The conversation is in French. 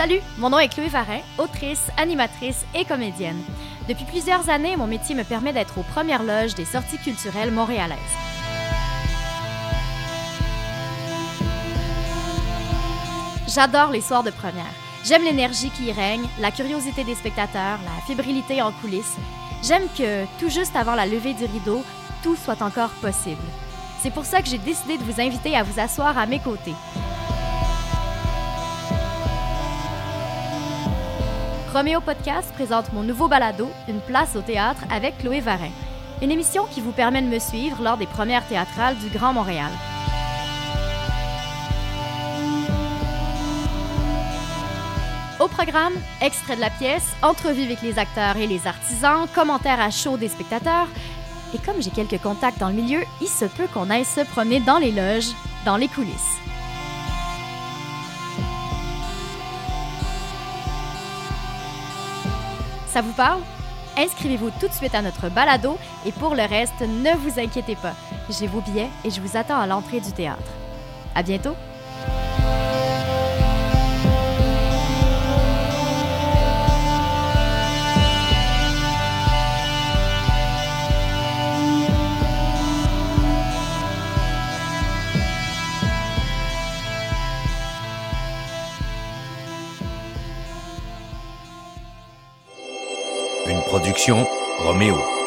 Salut, mon nom est Chloé Varin, autrice, animatrice et comédienne. Depuis plusieurs années, mon métier me permet d'être aux premières loges des sorties culturelles montréalaises. J'adore les soirs de première. J'aime l'énergie qui y règne, la curiosité des spectateurs, la fébrilité en coulisses. J'aime que, tout juste avant la levée du rideau, tout soit encore possible. C'est pour ça que j'ai décidé de vous inviter à vous asseoir à mes côtés. Roméo Podcast présente mon nouveau balado, Une place au théâtre avec Chloé Varin. Une émission qui vous permet de me suivre lors des premières théâtrales du Grand Montréal. Au programme, extrait de la pièce, entrevue avec les acteurs et les artisans, commentaires à chaud des spectateurs. Et comme j'ai quelques contacts dans le milieu, il se peut qu'on aille se promener dans les loges, dans les coulisses. Ça vous parle? Inscrivez-vous tout de suite à notre balado et pour le reste, ne vous inquiétez pas. J'ai vos billets et je vous attends à l'entrée du théâtre. À bientôt! Une production Roméo.